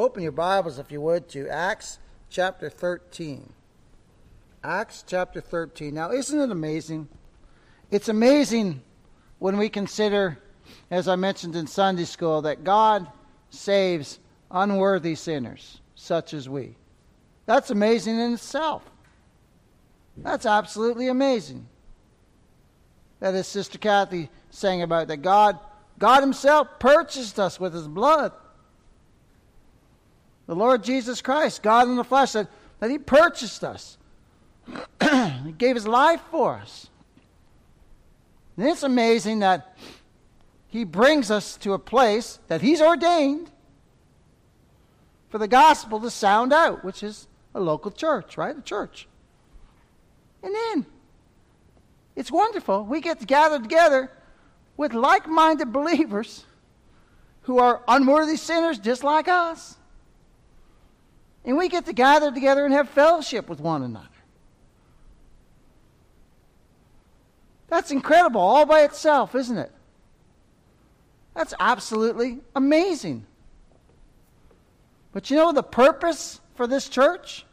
open your Bibles, if you would, to Acts chapter 13. Acts chapter 13. Now, isn't it amazing? It's amazing when we consider, as I mentioned in Sunday school, that God saves unworthy sinners such as we. That's amazing in itself. That's absolutely amazing. That is Sister Kathy saying about that God God himself purchased us with his blood. The Lord Jesus Christ, God in the flesh, that, that he purchased us. he gave his life for us. And it's amazing that he brings us to a place that he's ordained for the gospel to sound out, which is a local church, right? A church. And then it's wonderful. We get to gather together with like minded believers who are unworthy sinners just like us. And we get to gather together and have fellowship with one another. That's incredible all by itself, isn't it? That's absolutely amazing. But you know the purpose for this church?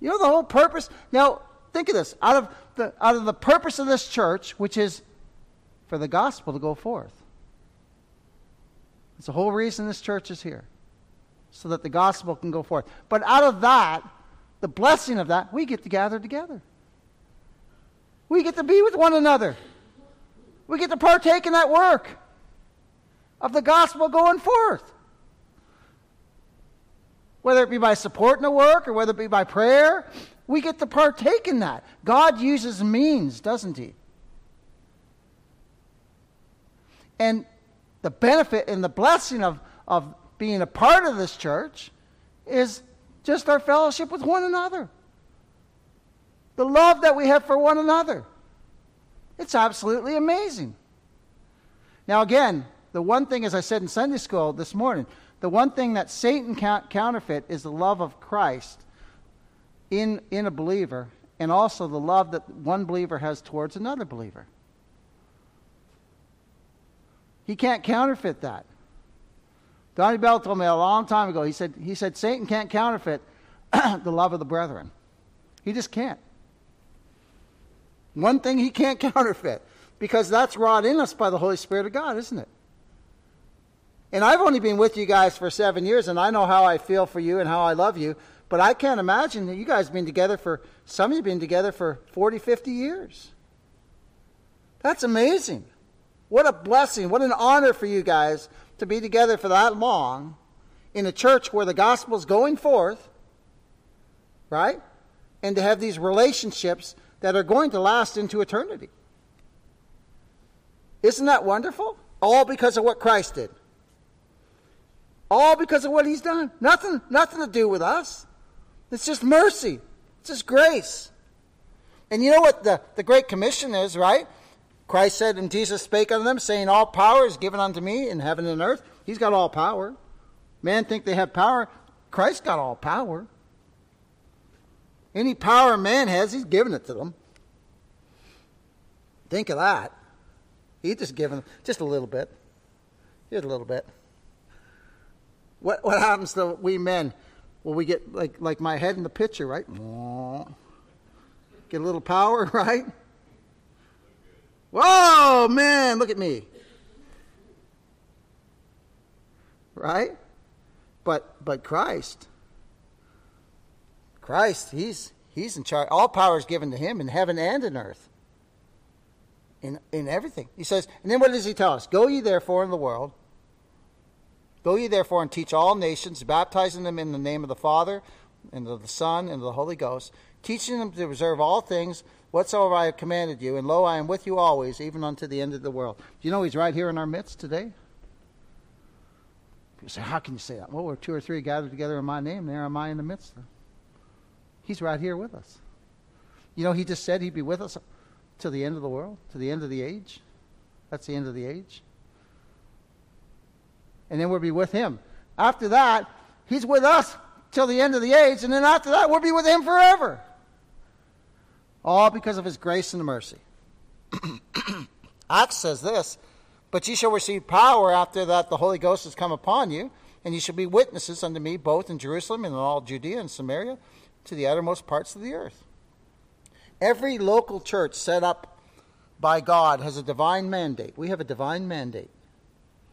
You know the whole purpose? Now, think of this. Out of the, out of the purpose of this church, which is for the gospel to go forth. It's the whole reason this church is here, so that the gospel can go forth. But out of that, the blessing of that, we get to gather together. We get to be with one another. We get to partake in that work of the gospel going forth. Whether it be by supporting the work or whether it be by prayer, we get to partake in that. God uses means, doesn't He? And the benefit and the blessing of, of being a part of this church is just our fellowship with one another. The love that we have for one another. It's absolutely amazing. Now, again, the one thing, as I said in Sunday school this morning, the one thing that Satan can't counterfeit is the love of Christ in, in a believer and also the love that one believer has towards another believer. He can't counterfeit that. Donnie Bell told me a long time ago, he said, he said Satan can't counterfeit the love of the brethren. He just can't. One thing he can't counterfeit, because that's wrought in us by the Holy Spirit of God, isn't it? And I've only been with you guys for seven years, and I know how I feel for you and how I love you. But I can't imagine that you guys have been together for, some of you have been together for 40, 50 years. That's amazing. What a blessing. What an honor for you guys to be together for that long in a church where the gospel is going forth, right? And to have these relationships that are going to last into eternity. Isn't that wonderful? All because of what Christ did. All because of what he's done. Nothing, nothing to do with us. It's just mercy. It's just grace. And you know what the, the Great Commission is, right? Christ said, and Jesus spake unto them, saying, All power is given unto me in heaven and earth. He's got all power. Man think they have power. Christ got all power. Any power man has, he's given it to them. Think of that. He just given just a little bit. Just a little bit. What, what happens to we men? Well, we get like, like my head in the picture, right? Get a little power, right? Whoa, man, look at me. Right? But but Christ, Christ, he's he's in charge. All power is given to him in heaven and in earth. In in everything. He says, and then what does he tell us? Go ye therefore in the world Go ye therefore and teach all nations, baptizing them in the name of the Father, and of the Son, and of the Holy Ghost, teaching them to observe all things whatsoever I have commanded you. And lo, I am with you always, even unto the end of the world. Do you know He's right here in our midst today? People say, How can you say that? Well, where two or three gathered together in my name, there am I in the midst of. He's right here with us. You know, He just said He'd be with us to the end of the world, to the end of the age. That's the end of the age and then we'll be with him. After that, he's with us till the end of the age, and then after that, we'll be with him forever. All because of his grace and mercy. Acts says this But ye shall receive power after that the Holy Ghost has come upon you, and ye shall be witnesses unto me both in Jerusalem and in all Judea and Samaria to the uttermost parts of the earth. Every local church set up by God has a divine mandate. We have a divine mandate.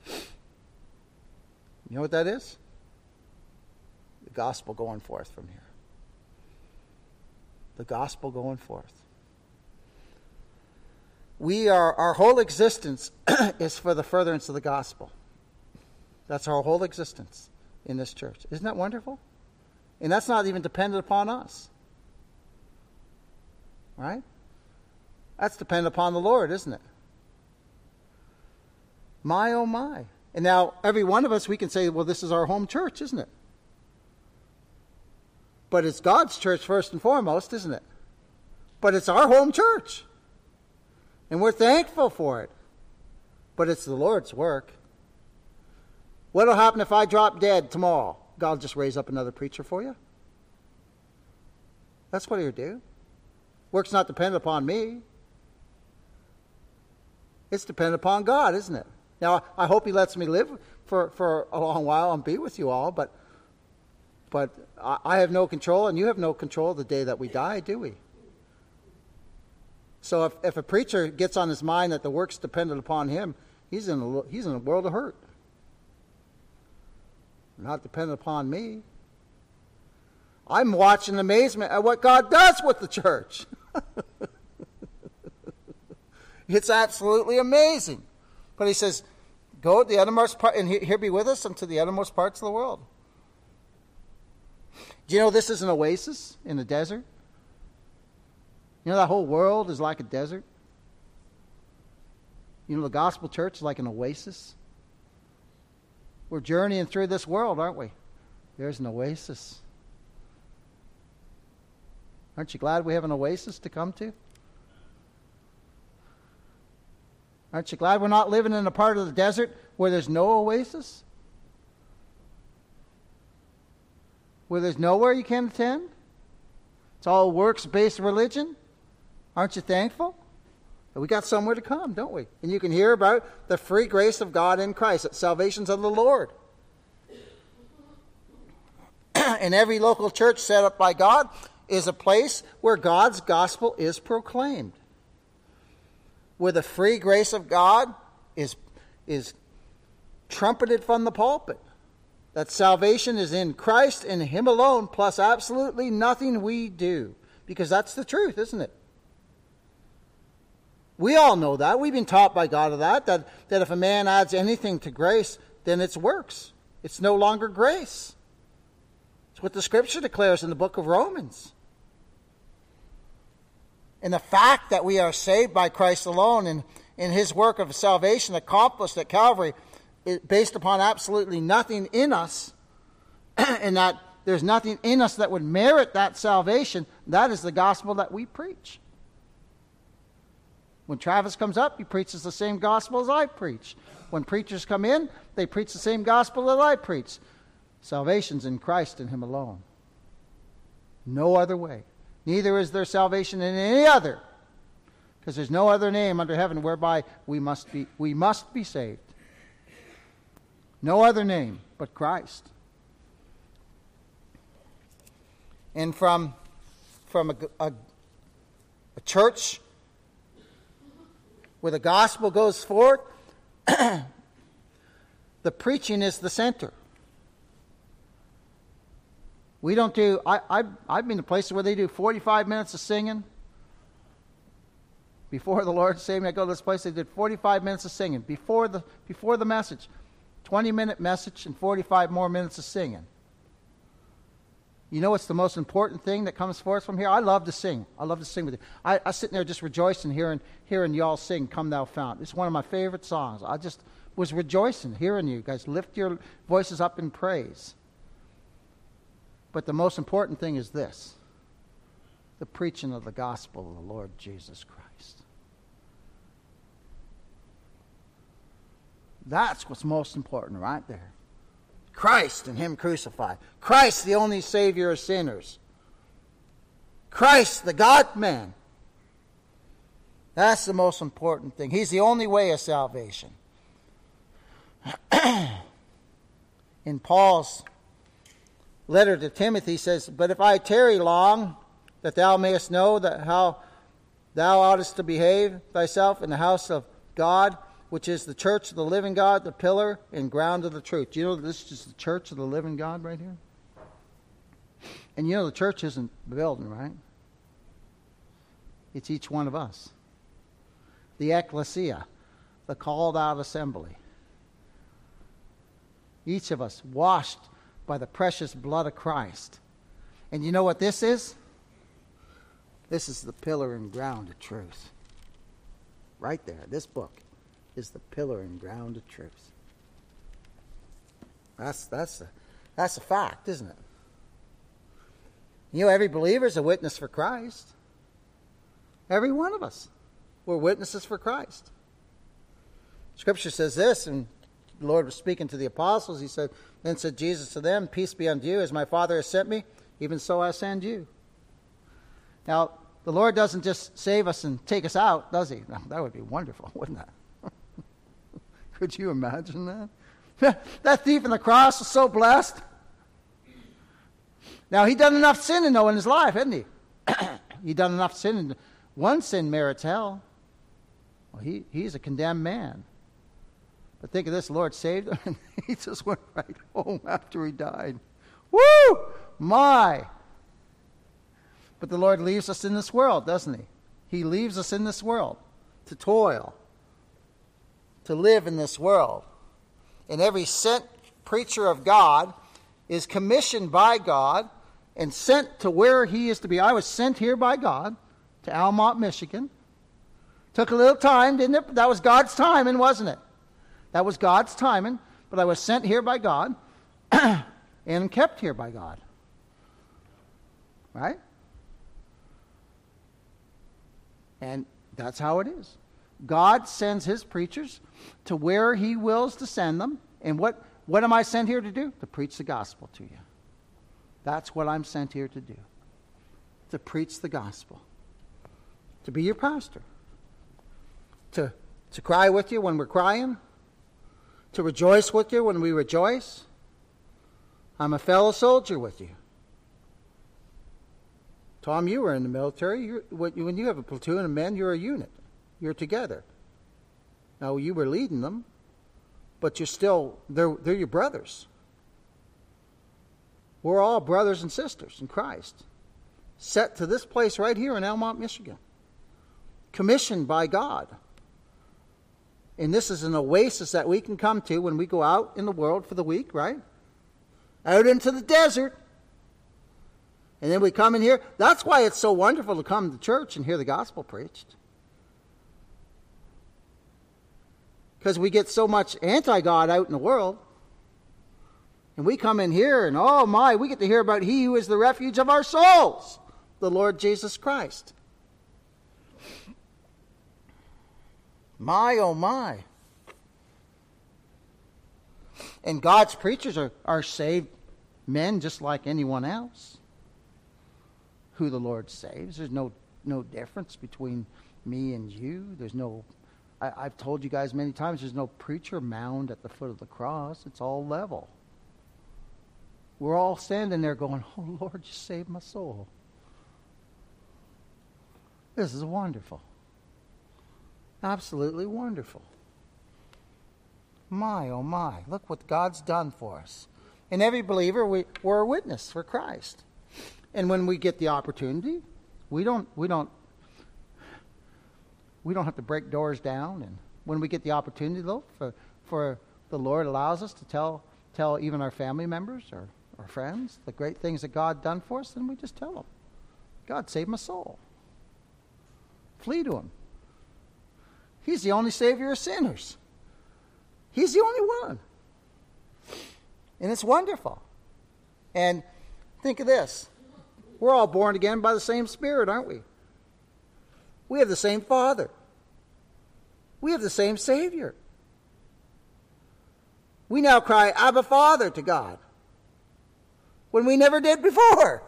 You know what that is? The gospel going forth from here. The gospel going forth. We are our whole existence is for the furtherance of the gospel. That's our whole existence in this church. Isn't that wonderful? And that's not even dependent upon us. Right? That's dependent upon the Lord, isn't it? My oh my. And now, every one of us, we can say, well, this is our home church, isn't it? But it's God's church first and foremost, isn't it? But it's our home church. And we're thankful for it. But it's the Lord's work. What'll happen if I drop dead tomorrow? God will just raise up another preacher for you. That's what he'll do. Work's not dependent upon me. It's dependent upon God, isn't it? Now, I hope He lets me live for, for a long while and be with you all, but, but I have no control, and you have no control the day that we die, do we? So if, if a preacher gets on his mind that the work's dependent upon him, he's in a, he's in a world of hurt. Not dependent upon me. I'm watching amazement at what God does with the church. it's absolutely amazing. But he says, Go to the uttermost part, and here be with us unto the uttermost parts of the world. Do you know this is an oasis in the desert? You know that whole world is like a desert? You know the gospel church is like an oasis? We're journeying through this world, aren't we? There's an oasis. Aren't you glad we have an oasis to come to? Aren't you glad we're not living in a part of the desert where there's no oasis? Where there's nowhere you can attend? It's all works based religion? Aren't you thankful? We got somewhere to come, don't we? And you can hear about the free grace of God in Christ, that salvation's of the Lord. and every local church set up by God is a place where God's gospel is proclaimed where the free grace of God is, is trumpeted from the pulpit. That salvation is in Christ and Him alone, plus absolutely nothing we do. Because that's the truth, isn't it? We all know that. We've been taught by God of that, that, that if a man adds anything to grace, then it's works. It's no longer grace. It's what the scripture declares in the book of Romans. And the fact that we are saved by Christ alone and in his work of salvation accomplished at Calvary, based upon absolutely nothing in us, and that there's nothing in us that would merit that salvation, that is the gospel that we preach. When Travis comes up, he preaches the same gospel as I preach. When preachers come in, they preach the same gospel that I preach. Salvation's in Christ and Him alone. No other way. Neither is there salvation in any other, because there's no other name under heaven whereby we must be, we must be saved. No other name but Christ. And from, from a, a, a church where the gospel goes forth, the preaching is the center. We don't do, I, I, I've been to places where they do 45 minutes of singing. Before the Lord saved me, I go to this place, they did 45 minutes of singing. Before the, before the message, 20 minute message and 45 more minutes of singing. You know what's the most important thing that comes forth from here? I love to sing. I love to sing with you. I, I sit there just rejoicing hearing, hearing y'all sing, Come Thou Fount. It's one of my favorite songs. I just was rejoicing hearing you guys lift your voices up in praise. But the most important thing is this the preaching of the gospel of the Lord Jesus Christ. That's what's most important right there. Christ and Him crucified. Christ, the only Savior of sinners. Christ, the God man. That's the most important thing. He's the only way of salvation. In Paul's letter to Timothy he says, But if I tarry long, that thou mayest know that how thou oughtest to behave thyself in the house of God, which is the church of the living God, the pillar and ground of the truth. Do you know this is the church of the living God right here? And you know the church isn't the building, right? It's each one of us. The ecclesia, the called out assembly. Each of us washed by the precious blood of Christ. And you know what this is? This is the pillar and ground of truth. Right there. This book is the pillar and ground of truth. That's that's a, that's a fact, isn't it? You know, every believer is a witness for Christ. Every one of us. We're witnesses for Christ. Scripture says this, and the Lord was speaking to the apostles. He said, Then said Jesus to them, Peace be unto you, as my Father has sent me, even so I send you. Now, the Lord doesn't just save us and take us out, does He? that would be wonderful, wouldn't that? Could you imagine that? that thief on the cross was so blessed. Now, he done enough sinning, though, in his life, hadn't he? he done enough sinning. One sin merits hell. Well, he, he's a condemned man. But think of this Lord saved him, and he just went right home after he died. Woo! My! But the Lord leaves us in this world, doesn't He? He leaves us in this world to toil, to live in this world. And every sent preacher of God is commissioned by God and sent to where he is to be. I was sent here by God to Almont, Michigan. Took a little time, didn't it? That was God's timing, wasn't it? That was God's timing, but I was sent here by God and kept here by God. Right? And that's how it is. God sends his preachers to where he wills to send them. And what, what am I sent here to do? To preach the gospel to you. That's what I'm sent here to do. To preach the gospel. To be your pastor. To, to cry with you when we're crying. To rejoice with you when we rejoice. I'm a fellow soldier with you. Tom, you were in the military. You're, when you have a platoon of men, you're a unit. You're together. Now, you were leading them, but you're still, they're, they're your brothers. We're all brothers and sisters in Christ. Set to this place right here in Almont, Michigan. Commissioned by God. And this is an oasis that we can come to when we go out in the world for the week, right? Out into the desert and then we come in here. That's why it's so wonderful to come to church and hear the gospel preached. Because we get so much anti God out in the world. And we come in here and, oh my, we get to hear about He who is the refuge of our souls, the Lord Jesus Christ. My, oh my. And God's preachers are, are saved men just like anyone else who the Lord saves. There's no, no difference between me and you. There's no, I, I've told you guys many times, there's no preacher mound at the foot of the cross. It's all level. We're all standing there going, Oh Lord, you saved my soul. This is wonderful. Absolutely wonderful. My, oh my, look what God's done for us. And every believer, we, we're a witness for Christ. And when we get the opportunity, we don't we don't we don't have to break doors down. And when we get the opportunity, though, for for the Lord allows us to tell tell even our family members or our friends the great things that God done for us, then we just tell them, God saved my soul. Flee to Him. He's the only Savior of sinners. He's the only one. And it's wonderful. And think of this we're all born again by the same Spirit, aren't we? We have the same Father. We have the same Savior. We now cry, Abba, Father, to God, when we never did before.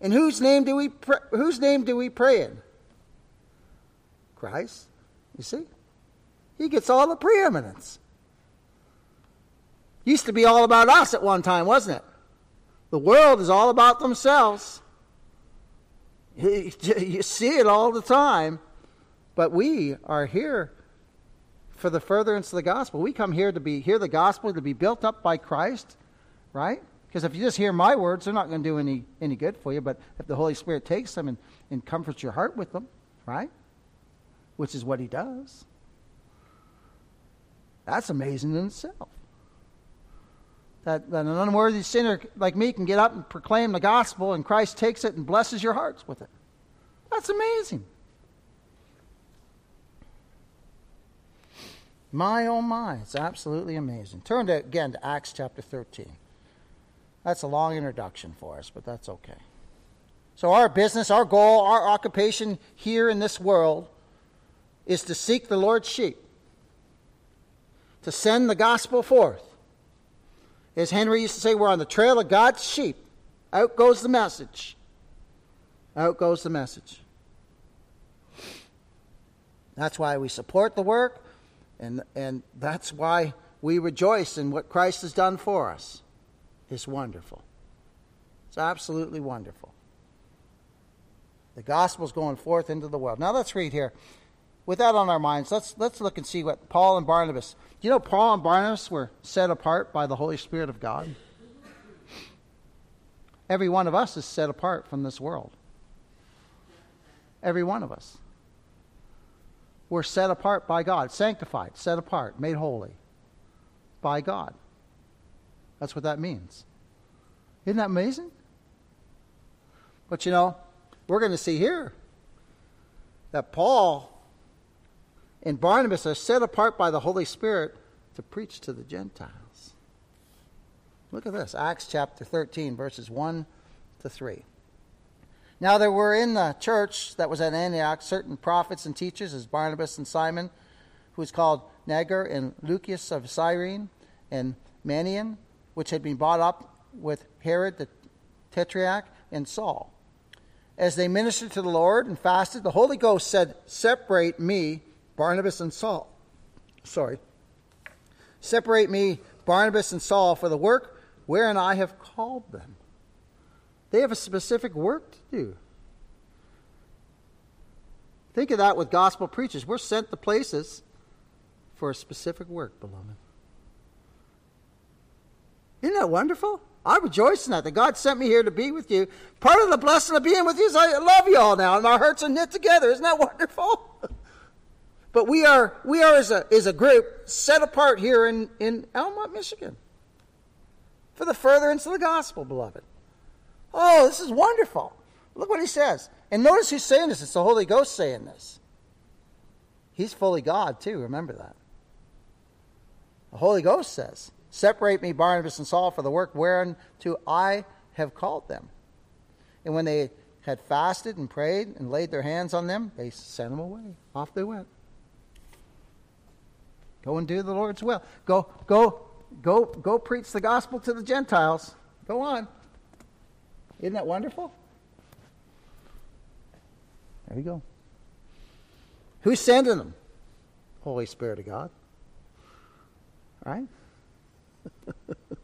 In whose name do we whose name do we pray in? Christ. You see? He gets all the preeminence. Used to be all about us at one time, wasn't it? The world is all about themselves. You see it all the time. But we are here for the furtherance of the gospel. We come here to be hear the gospel to be built up by Christ, right? Because if you just hear my words, they're not going to do any, any good for you. But if the Holy Spirit takes them and, and comforts your heart with them, right? Which is what he does. That's amazing in itself. That, that an unworthy sinner like me can get up and proclaim the gospel, and Christ takes it and blesses your hearts with it. That's amazing. My oh my, it's absolutely amazing. Turn to, again to Acts chapter 13. That's a long introduction for us, but that's okay. So, our business, our goal, our occupation here in this world is to seek the Lord's sheep, to send the gospel forth. As Henry used to say, we're on the trail of God's sheep. Out goes the message. Out goes the message. That's why we support the work. And, and that's why we rejoice in what Christ has done for us. It's wonderful. It's absolutely wonderful. The gospel's going forth into the world. Now let's read here. With that on our minds, let's, let's look and see what Paul and Barnabas. You know Paul and Barnabas were set apart by the Holy Spirit of God? Every one of us is set apart from this world. Every one of us. We're set apart by God, sanctified, set apart, made holy by God. That's what that means. Isn't that amazing? But you know, we're going to see here that Paul and Barnabas are set apart by the Holy Spirit to preach to the Gentiles. Look at this Acts chapter 13, verses 1 to 3. Now there were in the church that was at Antioch certain prophets and teachers, as Barnabas and Simon, who was called Niger and Lucius of Cyrene, and Manaen, which had been bought up with Herod the Tetrarch and Saul. As they ministered to the Lord and fasted, the Holy Ghost said, Separate me, Barnabas and Saul. Sorry. Separate me, Barnabas and Saul, for the work wherein I have called them. They have a specific work to do. Think of that with gospel preachers. We're sent to places for a specific work, beloved. Isn't that wonderful? I rejoice in that, that God sent me here to be with you. Part of the blessing of being with you is I love you all now, and our hearts are knit together. Isn't that wonderful? but we are, we are as a, as a group set apart here in, in Almont, Michigan for the furtherance of the gospel, beloved. Oh, this is wonderful. Look what he says. And notice who's saying this. It's the Holy Ghost saying this. He's fully God, too. Remember that. The Holy Ghost says, Separate me, Barnabas and Saul, for the work whereunto I have called them. And when they had fasted and prayed and laid their hands on them, they sent them away. Off they went. Go and do the Lord's will. Go, go, go, go preach the gospel to the Gentiles. Go on. Isn't that wonderful? There you go. Who's sending them? Holy Spirit of God. Right?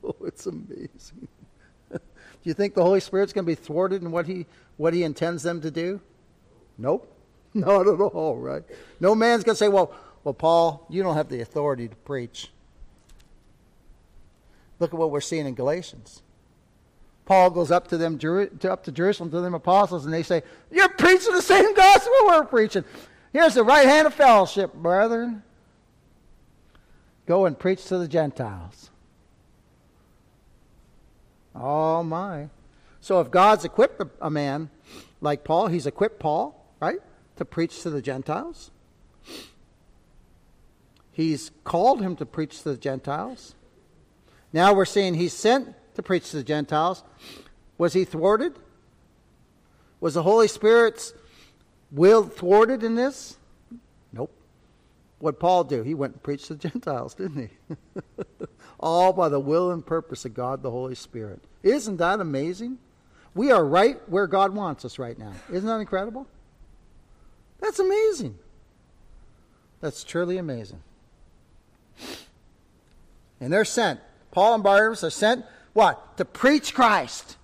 oh, it's amazing. do you think the Holy Spirit's going to be thwarted in what he what he intends them to do? Nope. Not at all, right? No man's going to say, "Well, well, Paul, you don't have the authority to preach." Look at what we're seeing in Galatians. Paul goes up to them, up to Jerusalem, to them apostles, and they say, You're preaching the same gospel we're preaching. Here's the right hand of fellowship, brethren. Go and preach to the Gentiles. Oh, my. So if God's equipped a man like Paul, he's equipped Paul, right, to preach to the Gentiles. He's called him to preach to the Gentiles. Now we're seeing he's sent to preach to the Gentiles. Was he thwarted? Was the Holy Spirit's will thwarted in this? Nope. What Paul do? He went and preached to the Gentiles, didn't he? All by the will and purpose of God the Holy Spirit. Isn't that amazing? We are right where God wants us right now. Isn't that incredible? That's amazing. That's truly amazing. And they're sent. Paul and Barnabas are sent, what? To preach Christ,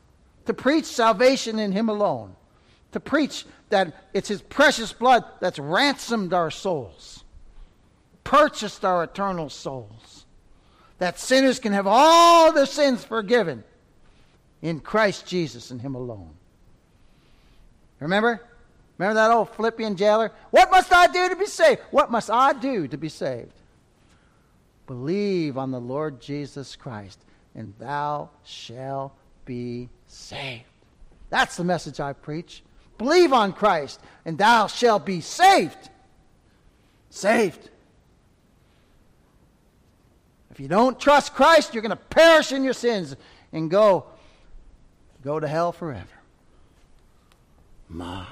to preach salvation in Him alone, to preach that it's His precious blood that's ransomed our souls, purchased our eternal souls, that sinners can have all their sins forgiven in Christ Jesus and Him alone. Remember? Remember that old Philippian jailer? What must I do to be saved? What must I do to be saved? Believe on the Lord Jesus Christ, and thou shalt be saved. That's the message I preach. Believe on Christ, and thou shalt be saved. Saved. If you don't trust Christ, you're going to perish in your sins and go, go to hell forever. My.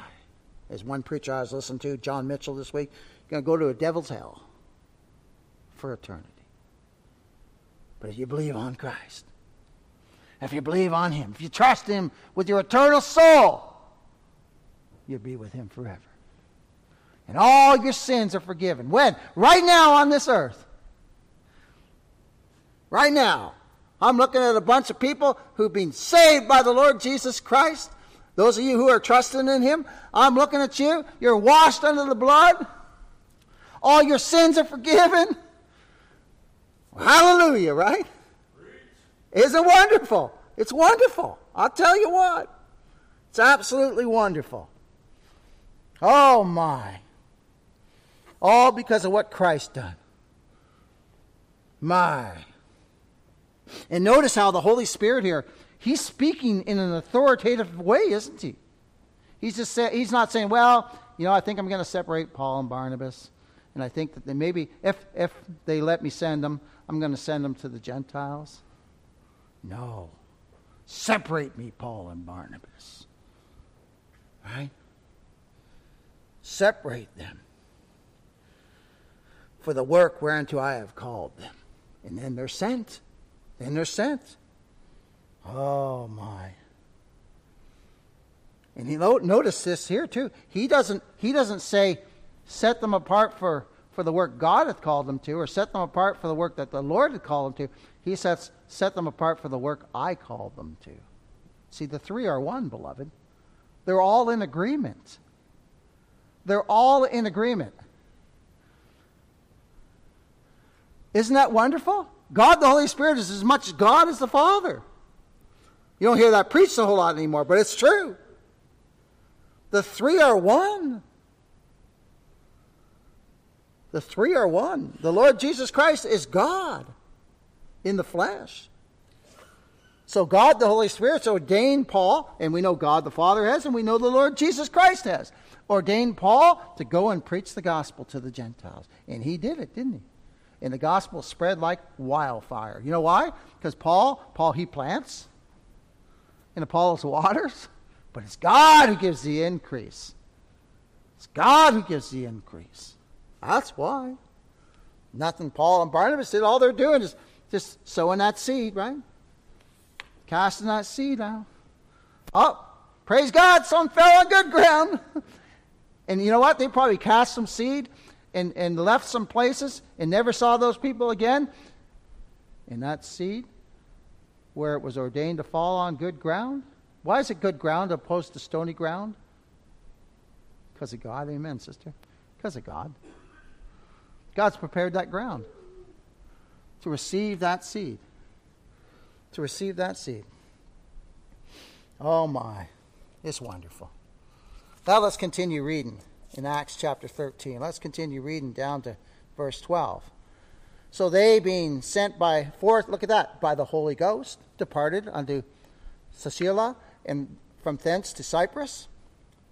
As one preacher I was listening to, John Mitchell, this week, going to go to a devil's hell for eternity. But if you believe on Christ, if you believe on Him, if you trust Him with your eternal soul, you'll be with Him forever. And all your sins are forgiven. When? Right now on this earth. Right now. I'm looking at a bunch of people who've been saved by the Lord Jesus Christ. Those of you who are trusting in Him, I'm looking at you. You're washed under the blood. All your sins are forgiven. Hallelujah, right? Isn't wonderful? It's wonderful. I'll tell you what. It's absolutely wonderful. Oh my. All because of what Christ done. My. And notice how the Holy Spirit here, he's speaking in an authoritative way, isn't he? He's just say, he's not saying, well, you know, I think I'm going to separate Paul and Barnabas, and I think that they maybe if if they let me send them, I'm going to send them to the Gentiles. No. Separate me, Paul and Barnabas. Right? Separate them for the work whereunto I have called them. And then they're sent. Then they're sent. Oh, my. And he notice this here too. He doesn't, he doesn't say, set them apart for for the work God hath called them to, or set them apart for the work that the Lord had called them to. He sets set them apart for the work I called them to. See, the three are one, beloved. They're all in agreement. They're all in agreement. Isn't that wonderful? God the Holy Spirit is as much God as the Father. You don't hear that preached a whole lot anymore, but it's true. The three are one. The three are one. The Lord Jesus Christ is God in the flesh. So God, the Holy Spirit, ordained Paul, and we know God the Father has, and we know the Lord Jesus Christ has, ordained Paul to go and preach the gospel to the Gentiles. And he did it, didn't he? And the gospel spread like wildfire. You know why? Because Paul, Paul, he plants, and Apollos waters, but it's God who gives the increase. It's God who gives the increase. That's why. Nothing Paul and Barnabas did. All they're doing is just sowing that seed, right? Casting that seed out. Oh, praise God, some fell on good ground. and you know what? They probably cast some seed and, and left some places and never saw those people again. And that seed, where it was ordained to fall on good ground, why is it good ground opposed to stony ground? Because of God. Amen, sister. Because of God. God's prepared that ground to receive that seed. To receive that seed. Oh my, it's wonderful. Now let's continue reading in Acts chapter 13. Let's continue reading down to verse 12. So they, being sent by forth, look at that, by the Holy Ghost, departed unto Seleucia, and from thence to Cyprus.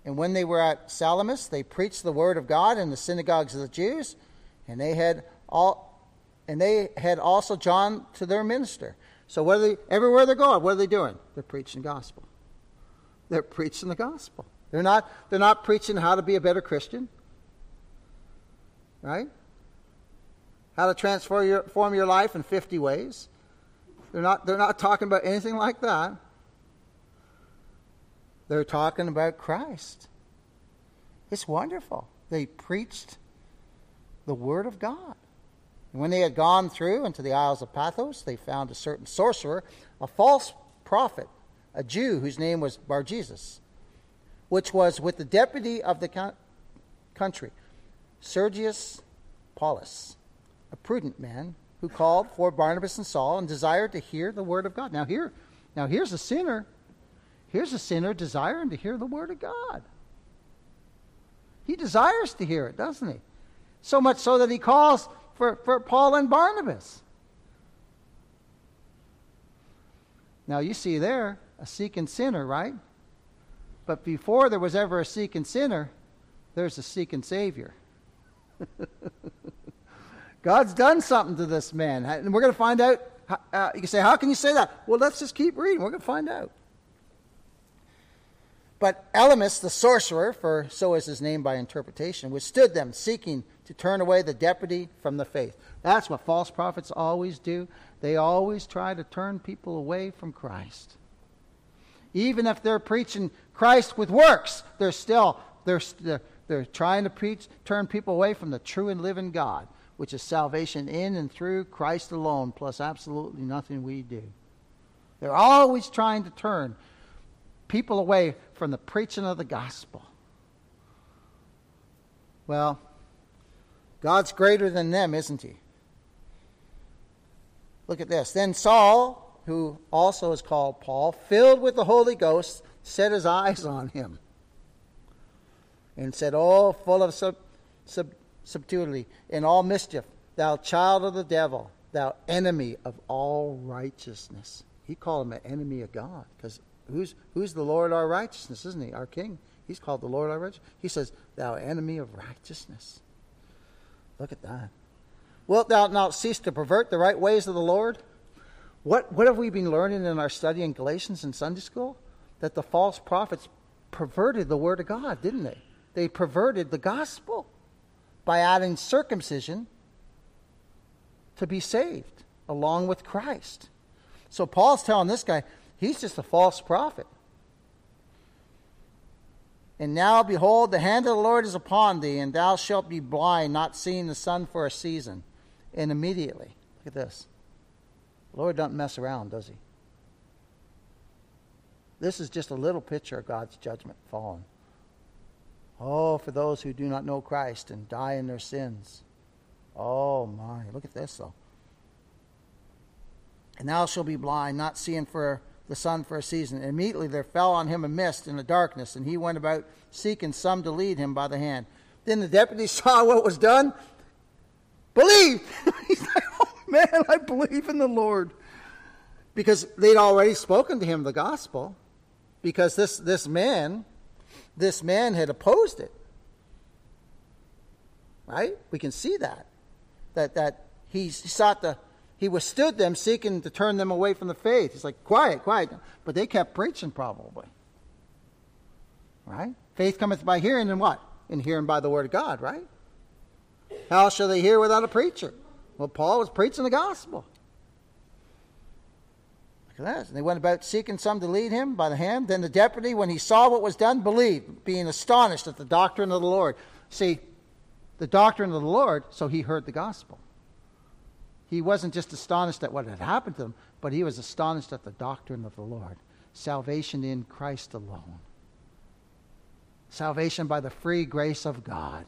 And when they were at Salamis, they preached the word of God in the synagogues of the Jews and they had all and they had also John to their minister. So they, everywhere they're going, what are they doing? They're preaching the gospel. They're preaching the gospel. They're not, they're not preaching how to be a better Christian. Right? How to transform your, form your life in 50 ways. They're not, they're not talking about anything like that. They're talking about Christ. It's wonderful. They preached the Word of God. And when they had gone through into the Isles of Paphos, they found a certain sorcerer, a false prophet, a Jew whose name was Bar Jesus, which was with the deputy of the country, Sergius Paulus, a prudent man who called for Barnabas and Saul and desired to hear the word of God. Now here, now here's a sinner. Here's a sinner desiring to hear the word of God. He desires to hear it, doesn't he? So much so that he calls for, for Paul and Barnabas. Now you see there a seeking sinner, right? But before there was ever a seeking sinner, there's a seeking Savior. God's done something to this man. And we're going to find out. Uh, you can say, How can you say that? Well, let's just keep reading. We're going to find out. But Elymas, the sorcerer, for so is his name by interpretation, withstood them, seeking to turn away the deputy from the faith. That's what false prophets always do. They always try to turn people away from Christ. Even if they're preaching Christ with works, they're still they're, they're, they're trying to preach, turn people away from the true and living God, which is salvation in and through Christ alone, plus absolutely nothing we do. They're always trying to turn people away from the preaching of the gospel. Well, God's greater than them, isn't he? Look at this. Then Saul, who also is called Paul, filled with the Holy Ghost, set his eyes on him and said, Oh, full of sub, sub, subtlety and all mischief, thou child of the devil, thou enemy of all righteousness. He called him an enemy of God because who's, who's the Lord our righteousness, isn't he? Our King. He's called the Lord our righteousness. He says, Thou enemy of righteousness. Look at that. Wilt thou not cease to pervert the right ways of the Lord? What, what have we been learning in our study in Galatians in Sunday school? That the false prophets perverted the Word of God, didn't they? They perverted the gospel by adding circumcision to be saved along with Christ. So Paul's telling this guy, he's just a false prophet. And now, behold, the hand of the Lord is upon thee, and thou shalt be blind, not seeing the sun for a season. And immediately, look at this. The Lord doesn't mess around, does he? This is just a little picture of God's judgment fallen. Oh, for those who do not know Christ and die in their sins. Oh, my. Look at this, though. And thou shalt be blind, not seeing for the sun for a season. And immediately there fell on him a mist in the darkness, and he went about seeking some to lead him by the hand. Then the deputy saw what was done. Believe! He's like, oh man, I believe in the Lord. Because they'd already spoken to him the gospel. Because this, this man, this man had opposed it. Right? We can see that. That that he sought to he withstood them, seeking to turn them away from the faith. He's like, quiet, quiet. But they kept preaching, probably. Right? Faith cometh by hearing, and what? And hearing by the word of God, right? How shall they hear without a preacher? Well, Paul was preaching the gospel. Look at that. And they went about seeking some to lead him by the hand. Then the deputy, when he saw what was done, believed, being astonished at the doctrine of the Lord. See, the doctrine of the Lord, so he heard the gospel. He wasn't just astonished at what had happened to him, but he was astonished at the doctrine of the Lord salvation in Christ alone, salvation by the free grace of God.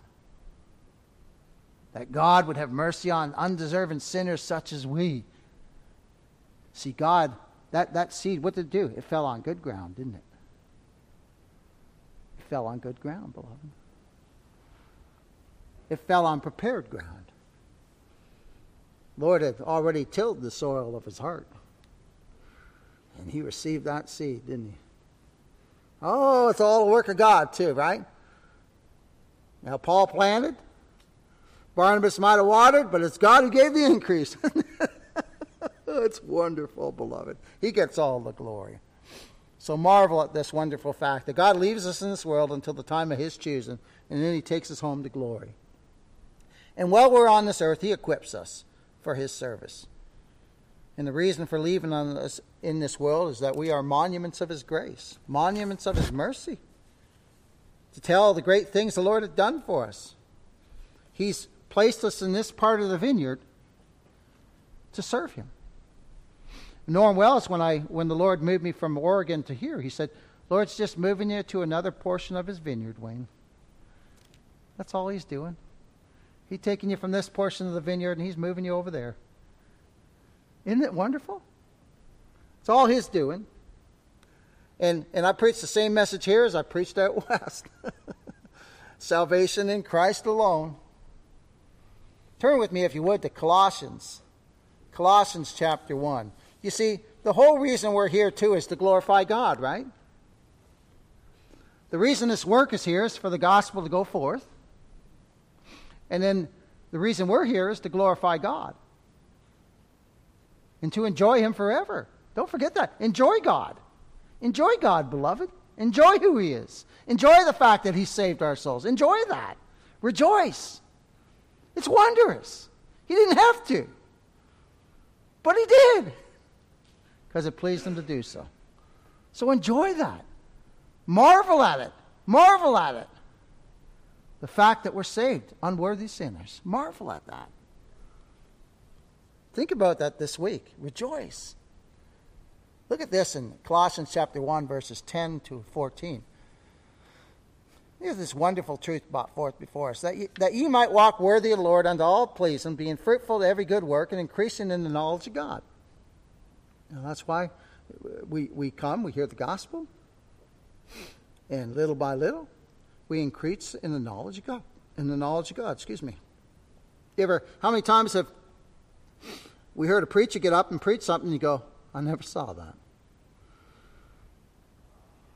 That God would have mercy on undeserving sinners such as we. See, God, that, that seed, what did it do? It fell on good ground, didn't it? It fell on good ground, beloved. It fell on prepared ground. Lord had already tilled the soil of his heart. And he received that seed, didn't he? Oh, it's all the work of God, too, right? Now, Paul planted, Barnabas might have watered, but it's God who gave the increase. Oh, it's wonderful, beloved. He gets all the glory. So marvel at this wonderful fact that God leaves us in this world until the time of His choosing, and then He takes us home to glory. And while we're on this earth, He equips us for his service. And the reason for leaving us in this world is that we are monuments of his grace, monuments of his mercy, to tell the great things the Lord has done for us. He's placed us in this part of the vineyard to serve Him. Norm Wells, when, I, when the Lord moved me from Oregon to here, he said, Lord's just moving you to another portion of His vineyard, Wayne. That's all He's doing. He's taking you from this portion of the vineyard and He's moving you over there. Isn't it wonderful? It's all His doing. And, and I preach the same message here as I preached out west salvation in Christ alone. Turn with me, if you would, to Colossians. Colossians chapter 1. You see, the whole reason we're here, too, is to glorify God, right? The reason this work is here is for the gospel to go forth. And then the reason we're here is to glorify God and to enjoy Him forever. Don't forget that. Enjoy God. Enjoy God, beloved. Enjoy who He is. Enjoy the fact that He saved our souls. Enjoy that. Rejoice. It's wondrous. He didn't have to, but He did because it pleased Him to do so. So enjoy that. Marvel at it. Marvel at it. The fact that we're saved, unworthy sinners. Marvel at that. Think about that this week. Rejoice. Look at this in Colossians chapter 1, verses 10 to 14. Here's this wonderful truth brought forth before us that ye, that ye might walk worthy of the Lord unto all pleasing, being fruitful to every good work, and increasing in the knowledge of God. That's why we, we come, we hear the gospel, and little by little, we increase in the knowledge of God. In the knowledge of God, excuse me. You ever, how many times have we heard a preacher get up and preach something and you go, I never saw that.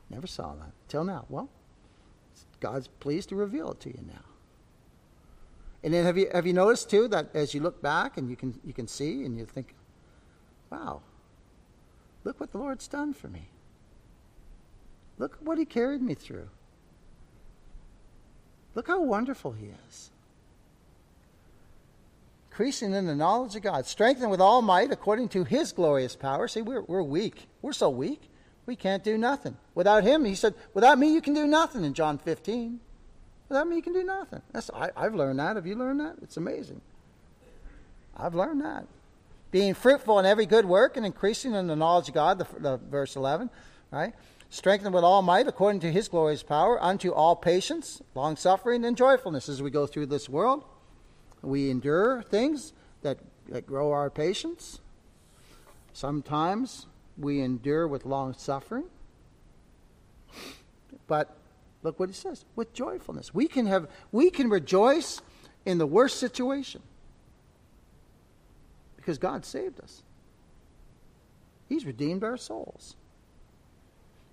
Never saw that till now. Well, God's pleased to reveal it to you now. And then have you have you noticed too that as you look back and you can you can see and you think, wow, look what the Lord's done for me. Look what he carried me through. Look how wonderful he is. Increasing in the knowledge of God, strengthened with all might according to his glorious power. See, we're, we're weak. We're so weak we can't do nothing. Without him, he said, without me, you can do nothing in John 15. Without me, you can do nothing. That's, I, I've learned that. Have you learned that? It's amazing. I've learned that. Being fruitful in every good work and increasing in the knowledge of God, the, the verse 11, right? Strengthened with all might according to his glorious power, unto all patience, long suffering, and joyfulness as we go through this world. We endure things that, that grow our patience. Sometimes we endure with long suffering. But look what he says with joyfulness. We can have we can rejoice in the worst situation because God saved us. He's redeemed our souls.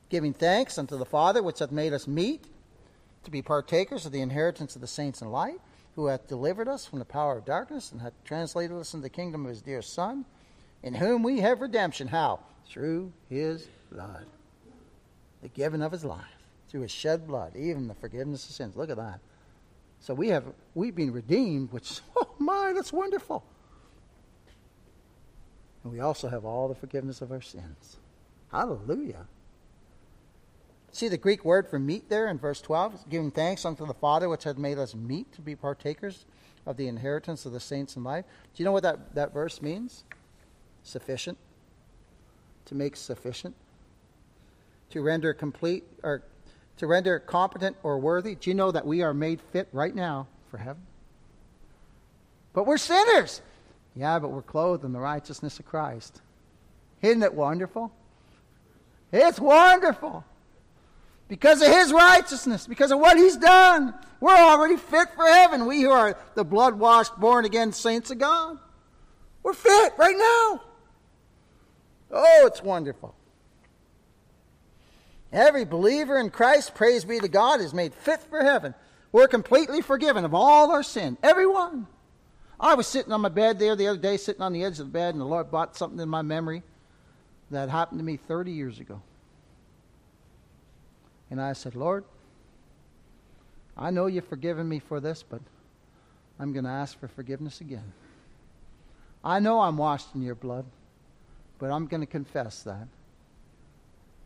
Giving thanks unto the Father which hath made us meet to be partakers of the inheritance of the saints in light, who hath delivered us from the power of darkness and hath translated us into the kingdom of his dear Son, in whom we have redemption. How? through his blood, the giving of his life, through his shed blood, even the forgiveness of sins. Look at that. So we have we've been redeemed, which oh my, that's wonderful. And we also have all the forgiveness of our sins. Hallelujah. See the Greek word for meet there in verse 12? Giving thanks unto the Father which hath made us meet to be partakers of the inheritance of the saints in life. Do you know what that, that verse means? Sufficient to make sufficient, to render complete, or to render competent or worthy. Do you know that we are made fit right now for heaven? But we're sinners. Yeah, but we're clothed in the righteousness of Christ. Isn't it wonderful? It's wonderful. Because of his righteousness, because of what he's done, we're already fit for heaven. We who are the blood washed, born again saints of God. We're fit right now. Oh, it's wonderful. Every believer in Christ, praise be to God, is made fit for heaven. We're completely forgiven of all our sin. Everyone. I was sitting on my bed there the other day, sitting on the edge of the bed, and the Lord brought something in my memory that happened to me 30 years ago. And I said, Lord, I know you've forgiven me for this, but I'm going to ask for forgiveness again. I know I'm washed in your blood but I'm going to confess that.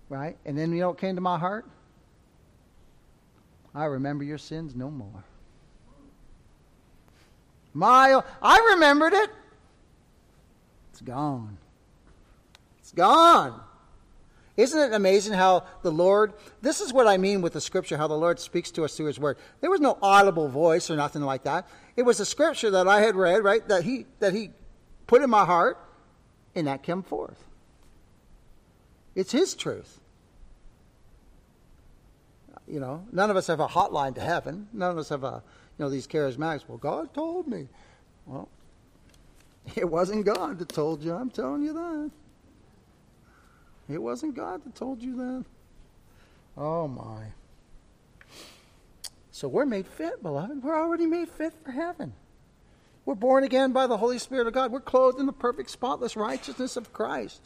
Right? And then you know what came to my heart? I remember your sins no more. My, I remembered it. It's gone. It's gone. Isn't it amazing how the Lord, this is what I mean with the scripture, how the Lord speaks to us through his word. There was no audible voice or nothing like that. It was a scripture that I had read, right, that he, that he put in my heart, and that came forth. It's his truth. You know, none of us have a hotline to heaven. None of us have a, you know, these charismatics. Well, God told me. Well, it wasn't God that told you. I'm telling you that. It wasn't God that told you that. Oh, my. So we're made fit, beloved. We're already made fit for heaven. We're born again by the Holy Spirit of God. We're clothed in the perfect, spotless righteousness of Christ.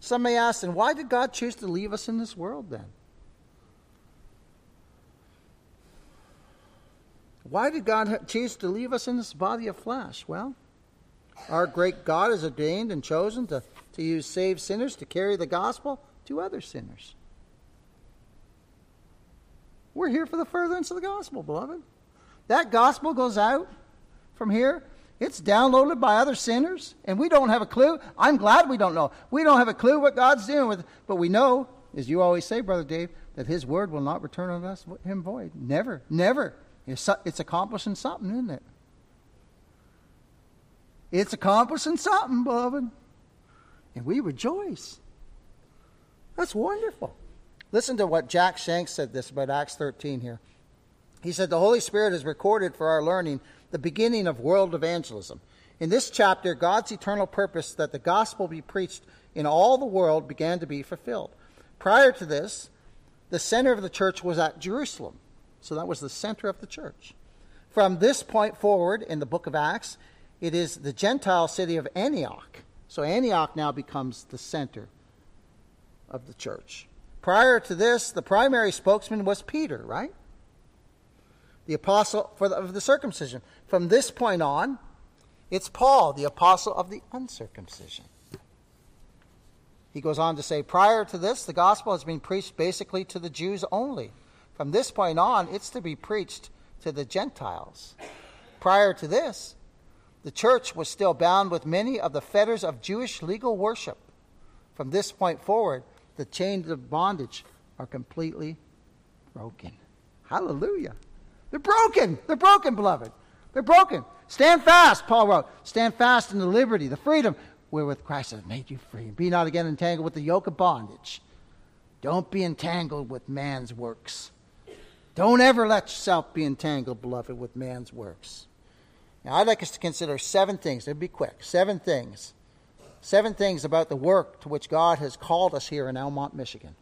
Some may ask, then, why did God choose to leave us in this world then? Why did God choose to leave us in this body of flesh? Well, our great God has ordained and chosen to, to use saved sinners to carry the gospel to other sinners. We're here for the furtherance of the gospel, beloved. That gospel goes out from here. It's downloaded by other sinners, and we don't have a clue. I'm glad we don't know. We don't have a clue what God's doing with, but we know, as you always say, Brother Dave, that His word will not return on us Him void. Never, never. It's, it's accomplishing something, isn't it? It's accomplishing something, beloved. And we rejoice. That's wonderful. Listen to what Jack Shanks said this about Acts 13 here. He said, The Holy Spirit has recorded for our learning the beginning of world evangelism. In this chapter, God's eternal purpose that the gospel be preached in all the world began to be fulfilled. Prior to this, the center of the church was at Jerusalem. So that was the center of the church. From this point forward in the book of Acts, it is the Gentile city of Antioch. So Antioch now becomes the center of the church. Prior to this, the primary spokesman was Peter, right? The apostle the, of the circumcision. From this point on, it's Paul, the apostle of the uncircumcision. He goes on to say, prior to this, the gospel has been preached basically to the Jews only. From this point on, it's to be preached to the Gentiles. Prior to this, the church was still bound with many of the fetters of Jewish legal worship. From this point forward, the chains of bondage are completely broken. Hallelujah. They're broken. They're broken, beloved. They're broken. Stand fast, Paul wrote. Stand fast in the liberty, the freedom wherewith Christ has made you free. Be not again entangled with the yoke of bondage. Don't be entangled with man's works. Don't ever let yourself be entangled, beloved, with man's works. Now, I'd like us to consider seven things. It'll be quick. Seven things. Seven things about the work to which God has called us here in Almont, Michigan.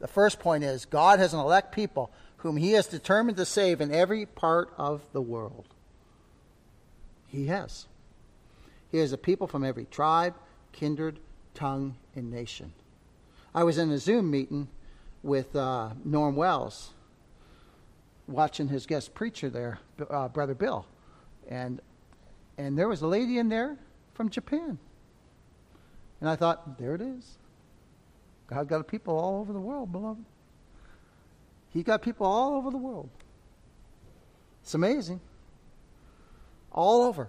The first point is God has an elect people whom he has determined to save in every part of the world. He has. He has a people from every tribe, kindred, tongue, and nation. I was in a Zoom meeting with uh, Norm Wells, watching his guest preacher there, uh, Brother Bill, and and there was a lady in there from Japan, and I thought, there it is. God got people all over the world, beloved. He got people all over the world. It's amazing. All over.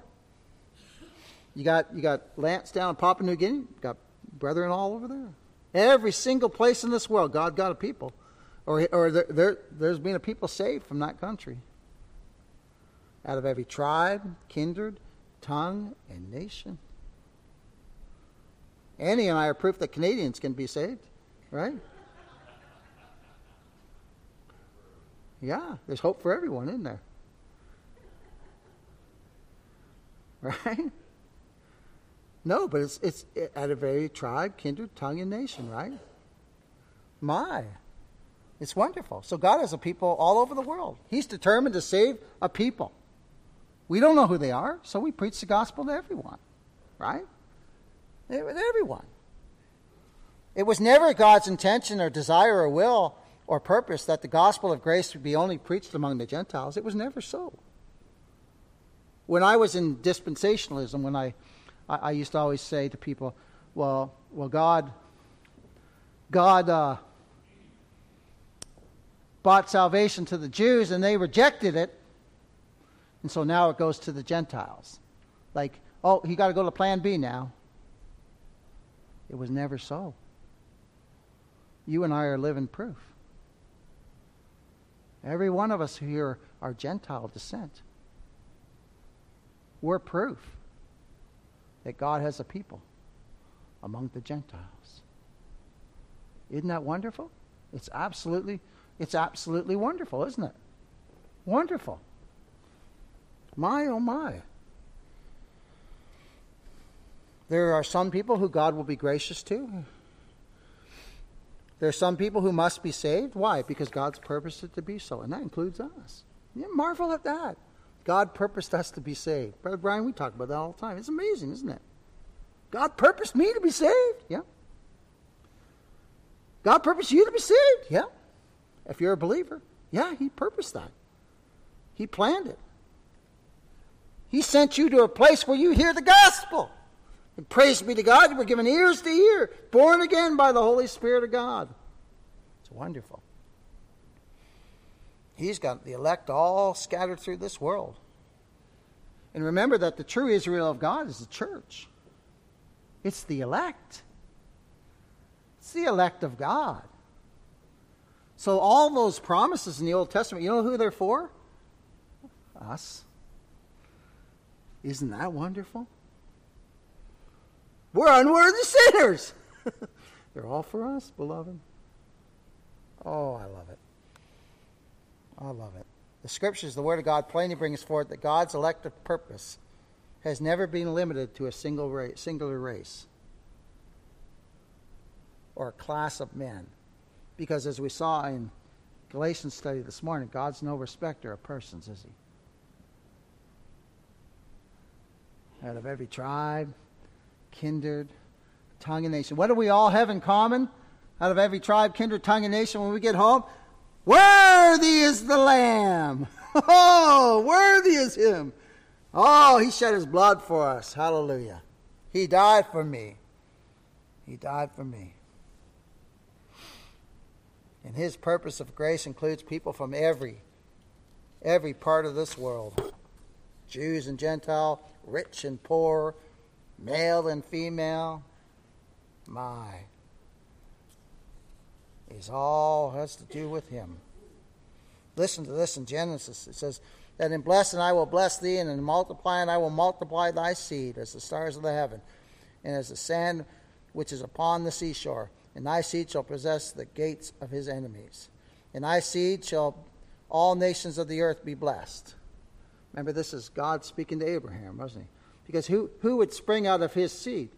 You got you got Lance down in Papua New Guinea. Got brethren all over there. Every single place in this world, God got a people. Or, or there, there, there's been a people saved from that country. Out of every tribe, kindred, tongue, and nation. Annie and I are proof that Canadians can be saved, right? Yeah, there's hope for everyone in there. Right? No, but it's it's at a very tribe, kindred, tongue, and nation, right? My. It's wonderful. So God has a people all over the world. He's determined to save a people. We don't know who they are, so we preach the gospel to everyone, right? Everyone. It was never God's intention or desire or will or purpose that the gospel of grace would be only preached among the Gentiles. It was never so. When I was in dispensationalism, when I I, I used to always say to people, well, well, God, God uh, bought salvation to the Jews and they rejected it. And so now it goes to the Gentiles. Like, oh, he got to go to plan B now. It was never so. You and I are living proof. Every one of us here are Gentile descent. We're proof that God has a people among the Gentiles. Isn't that wonderful? It's absolutely, it's absolutely wonderful, isn't it? Wonderful. My, oh my. There are some people who God will be gracious to. There are some people who must be saved. Why? Because God's purposed it to be so, and that includes us. You marvel at that. God purposed us to be saved. Brother Brian, we talk about that all the time. It's amazing, isn't it? God purposed me to be saved. Yeah. God purposed you to be saved. Yeah. If you're a believer, yeah, He purposed that. He planned it. He sent you to a place where you hear the gospel. And praise be to God, you were given ears to hear, born again by the Holy Spirit of God. It's wonderful. He's got the elect all scattered through this world. And remember that the true Israel of God is the church. It's the elect. It's the elect of God. So all those promises in the Old Testament, you know who they're for? Us. Isn't that wonderful? We're unworthy sinners. They're all for us, beloved. Oh, I love it. I love it. The scriptures, the Word of God, plainly brings forth that God's elective purpose has never been limited to a single race, singular race or a class of men. Because as we saw in Galatians study this morning, God's no respecter of persons, is he? Out of every tribe, kindred, tongue, and nation. What do we all have in common? Out of every tribe, kindred, tongue, and nation when we get home? Worthy is the Lamb. Oh, worthy is Him. Oh, He shed His blood for us. Hallelujah. He died for me. He died for me. And His purpose of grace includes people from every, every part of this world Jews and Gentile, rich and poor, male and female. My. Is all has to do with him. Listen to this in Genesis. It says, That in blessing I will bless thee, and in multiplying I will multiply thy seed as the stars of the heaven, and as the sand which is upon the seashore. And thy seed shall possess the gates of his enemies. And thy seed shall all nations of the earth be blessed. Remember, this is God speaking to Abraham, wasn't he? Because who, who would spring out of his seed?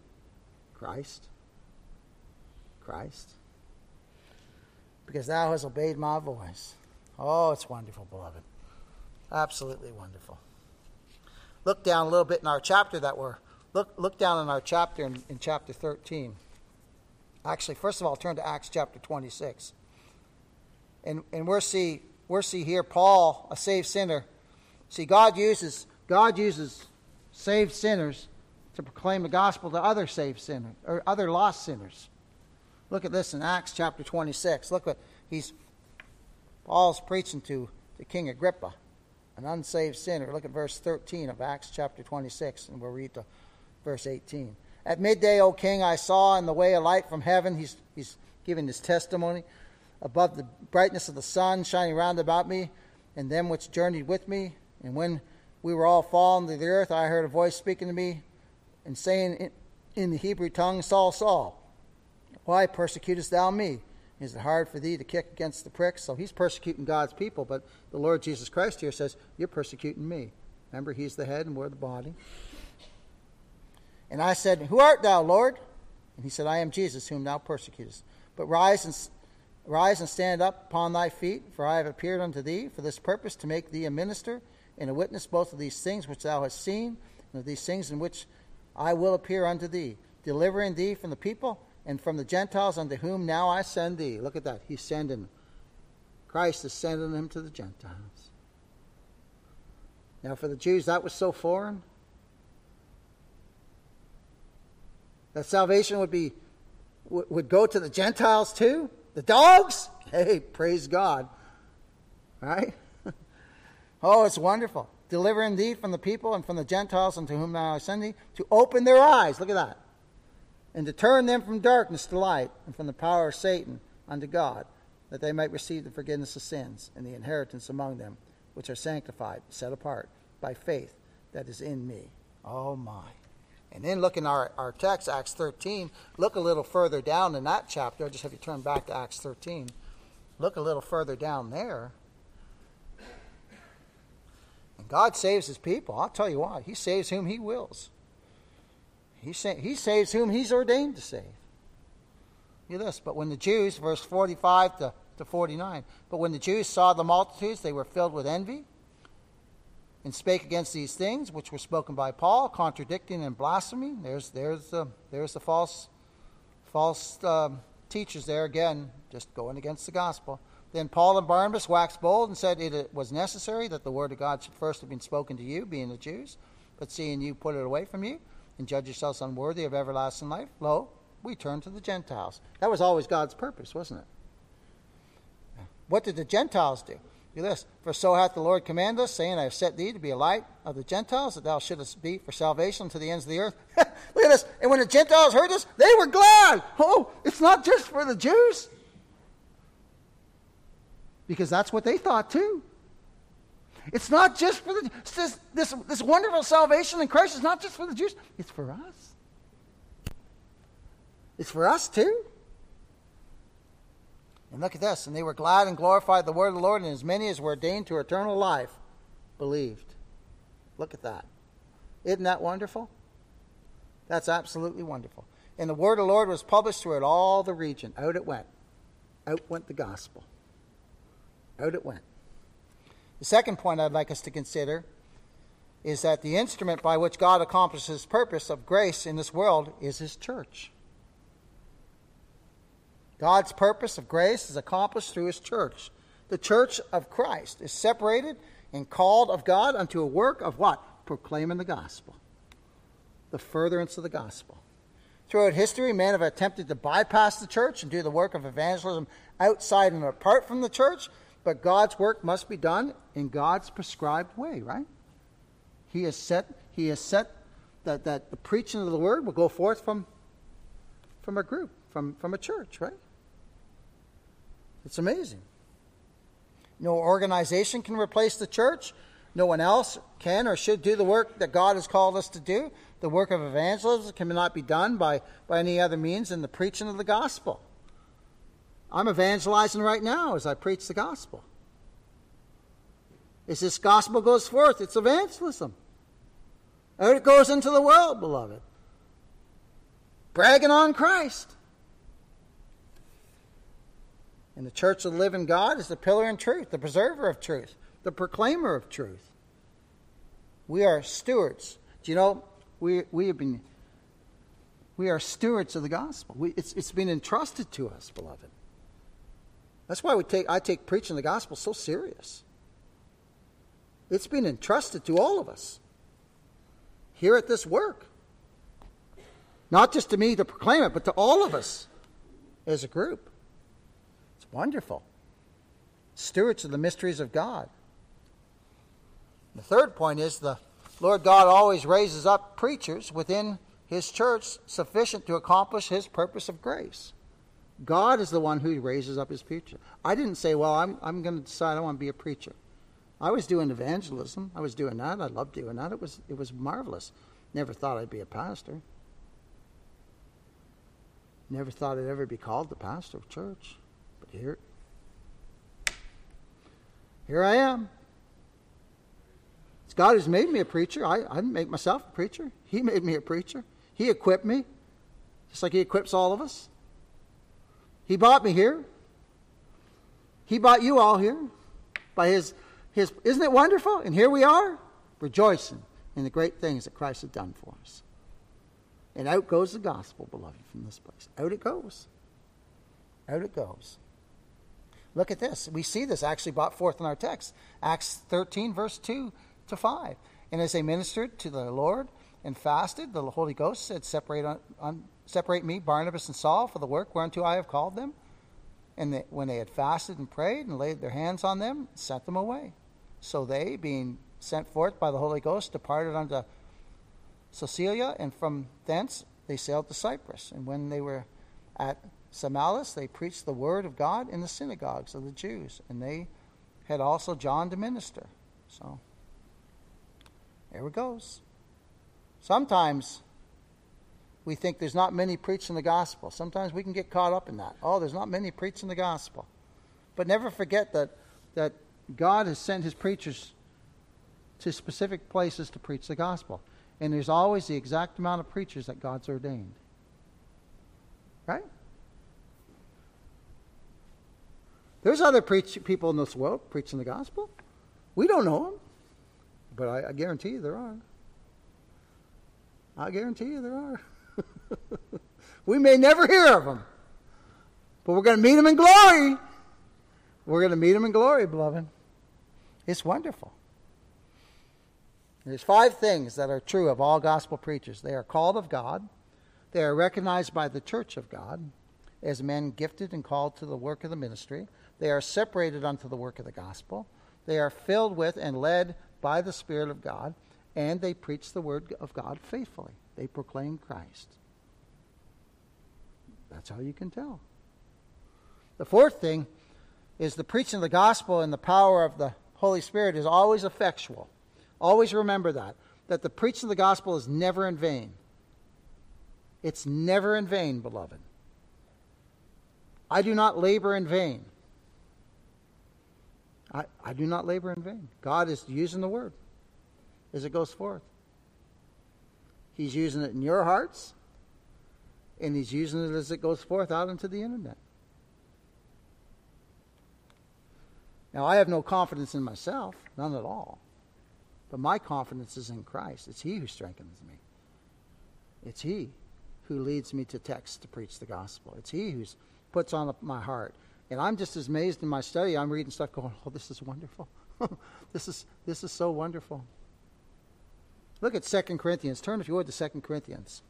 Christ. Christ. Because thou hast obeyed my voice. Oh, it's wonderful, beloved. Absolutely wonderful. Look down a little bit in our chapter that we're look look down in our chapter in, in chapter 13. Actually, first of all, turn to Acts chapter 26. And and we're see we're see here Paul, a saved sinner. See, God uses God uses saved sinners to proclaim the gospel to other saved sinners or other lost sinners. Look at this in Acts chapter 26. Look what he's Paul's preaching to the King Agrippa, an unsaved sinner. Look at verse 13 of Acts chapter 26, and we'll read to verse 18. At midday, O king, I saw in the way a light from heaven. He's, he's giving his testimony. Above the brightness of the sun shining round about me, and them which journeyed with me. And when we were all fallen to the earth, I heard a voice speaking to me and saying in the Hebrew tongue, Saul, Saul, why persecutest thou me? Is it hard for thee to kick against the pricks? So he's persecuting God's people, but the Lord Jesus Christ here says, You're persecuting me. Remember, he's the head and we're the body. And I said, Who art thou, Lord? And he said, I am Jesus, whom thou persecutest. But rise and rise and stand up upon thy feet, for I have appeared unto thee for this purpose, to make thee a minister and a witness both of these things which thou hast seen, and of these things in which I will appear unto thee, delivering thee from the people and from the Gentiles unto whom now I send thee. Look at that. He's sending. Christ is sending him to the Gentiles. Now, for the Jews, that was so foreign. That salvation would be would go to the Gentiles too? The dogs? Hey, praise God. Right? Oh, it's wonderful. delivering thee from the people and from the Gentiles unto whom thou sent thee, to open their eyes, look at that, and to turn them from darkness to light, and from the power of Satan unto God, that they might receive the forgiveness of sins and the inheritance among them, which are sanctified, set apart by faith that is in me. Oh my. And then look in our, our text, Acts 13, look a little further down in that chapter. Just have you turn back to Acts 13. Look a little further down there. And God saves his people. I'll tell you why. He saves whom he wills. He, sa- he saves whom he's ordained to save. Look at this. But when the Jews, verse 45 to, to 49, but when the Jews saw the multitudes, they were filled with envy and spake against these things which were spoken by Paul, contradicting and blaspheming. There's, there's, the, there's the false, false uh, teachers there again, just going against the gospel. Then Paul and Barnabas waxed bold and said it was necessary that the word of God should first have been spoken to you, being the Jews. But seeing you put it away from you and judge yourselves unworthy of everlasting life, lo, we turn to the Gentiles. That was always God's purpose, wasn't it? What did the Gentiles do? Do this. For so hath the Lord commanded us, saying, I have set thee to be a light of the Gentiles, that thou shouldest be for salvation to the ends of the earth. Look at this. And when the Gentiles heard this, they were glad. Oh, it's not just for the Jews. Because that's what they thought too. It's not just for the this, this, this wonderful salvation in Christ is not just for the Jews, it's for us. It's for us too. And look at this. And they were glad and glorified the word of the Lord, and as many as were ordained to eternal life believed. Look at that. Isn't that wonderful? That's absolutely wonderful. And the word of the Lord was published throughout all the region. Out it went. Out went the gospel. Out it went. The second point I'd like us to consider is that the instrument by which God accomplishes his purpose of grace in this world is his church. God's purpose of grace is accomplished through his church. The church of Christ is separated and called of God unto a work of what? Proclaiming the gospel. The furtherance of the gospel. Throughout history, men have attempted to bypass the church and do the work of evangelism outside and apart from the church, but God's work must be done in God's prescribed way, right? He has set, he has set that, that the preaching of the word will go forth from, from a group, from, from a church, right? It's amazing. No organization can replace the church. No one else can or should do the work that God has called us to do. The work of evangelism cannot be done by, by any other means than the preaching of the gospel. I'm evangelizing right now as I preach the gospel. As this gospel goes forth, it's evangelism. And it goes into the world, beloved. Bragging on Christ. And the church of the living God is the pillar in truth, the preserver of truth, the proclaimer of truth. We are stewards. Do you know, we, we have been, we are stewards of the gospel. We, it's, it's been entrusted to us, beloved. That's why we take, I take preaching the gospel so serious. It's been entrusted to all of us here at this work. Not just to me to proclaim it, but to all of us as a group. Wonderful. Stewards of the mysteries of God. The third point is the Lord God always raises up preachers within his church sufficient to accomplish his purpose of grace. God is the one who raises up his preacher. I didn't say, well, I'm, I'm going to decide I want to be a preacher. I was doing evangelism. I was doing that. I loved doing that. It was, it was marvelous. Never thought I'd be a pastor. Never thought I'd ever be called the pastor of church here, here I am. It's God who's made me a preacher. I, I didn't make myself a preacher. He made me a preacher. He equipped me, just like He equips all of us. He bought me here. He bought you all here by His, his isn't it wonderful? And here we are, rejoicing in the great things that Christ has done for us. And out goes the gospel, beloved, from this place. Out it goes. Out it goes. Look at this. We see this actually brought forth in our text. Acts 13, verse 2 to 5. And as they ministered to the Lord and fasted, the Holy Ghost said, Separate, on, on, separate me, Barnabas and Saul, for the work whereunto I have called them. And they, when they had fasted and prayed and laid their hands on them, sent them away. So they, being sent forth by the Holy Ghost, departed unto Cilicia, and from thence they sailed to Cyprus. And when they were at Salamis, they preached the word of God in the synagogues of the Jews, and they had also John to minister. So, there it goes. Sometimes we think there's not many preaching the gospel. Sometimes we can get caught up in that. Oh, there's not many preaching the gospel. But never forget that, that God has sent his preachers to specific places to preach the gospel. And there's always the exact amount of preachers that God's ordained. Right? There's other preach- people in this world preaching the gospel. We don't know them, but I, I guarantee you there are. I guarantee you there are. we may never hear of them, but we're going to meet them in glory. We're going to meet them in glory, beloved. It's wonderful. There's five things that are true of all gospel preachers. They are called of God. They are recognized by the church of God as men gifted and called to the work of the ministry. They are separated unto the work of the gospel. They are filled with and led by the Spirit of God, and they preach the word of God faithfully. They proclaim Christ. That's how you can tell. The fourth thing is the preaching of the gospel and the power of the Holy Spirit is always effectual. Always remember that. That the preaching of the gospel is never in vain. It's never in vain, beloved. I do not labor in vain. I, I do not labor in vain. God is using the word as it goes forth. He's using it in your hearts, and He's using it as it goes forth out into the internet. Now, I have no confidence in myself, none at all. But my confidence is in Christ. It's He who strengthens me. It's He who leads me to text to preach the gospel. It's He who puts on my heart. And I'm just amazed in my study. I'm reading stuff going, oh, this is wonderful. this, is, this is so wonderful. Look at 2 Corinthians. Turn, if you would, to 2 Corinthians.